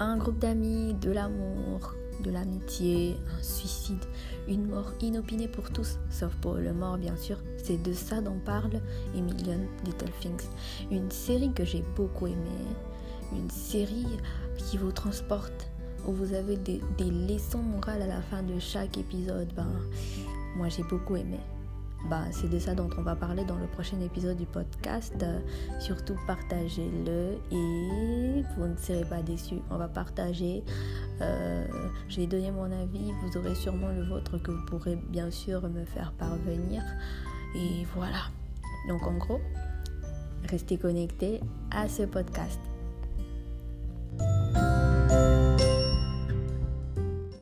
un groupe d'amis, de l'amour, de l'amitié, un suicide, une mort inopinée pour tous, sauf pour le mort bien sûr. C'est de ça dont parle A Million Little Things. Une série que j'ai beaucoup aimée, une série qui vous transporte, où vous avez des, des leçons morales à la fin de chaque épisode. Ben, moi j'ai beaucoup aimé. Bah, c'est de ça dont on va parler dans le prochain épisode du podcast. Euh, surtout partagez-le et vous ne serez pas déçus. On va partager. Euh, je vais donner mon avis. Vous aurez sûrement le vôtre que vous pourrez bien sûr me faire parvenir. Et voilà. Donc en gros, restez connectés à ce podcast.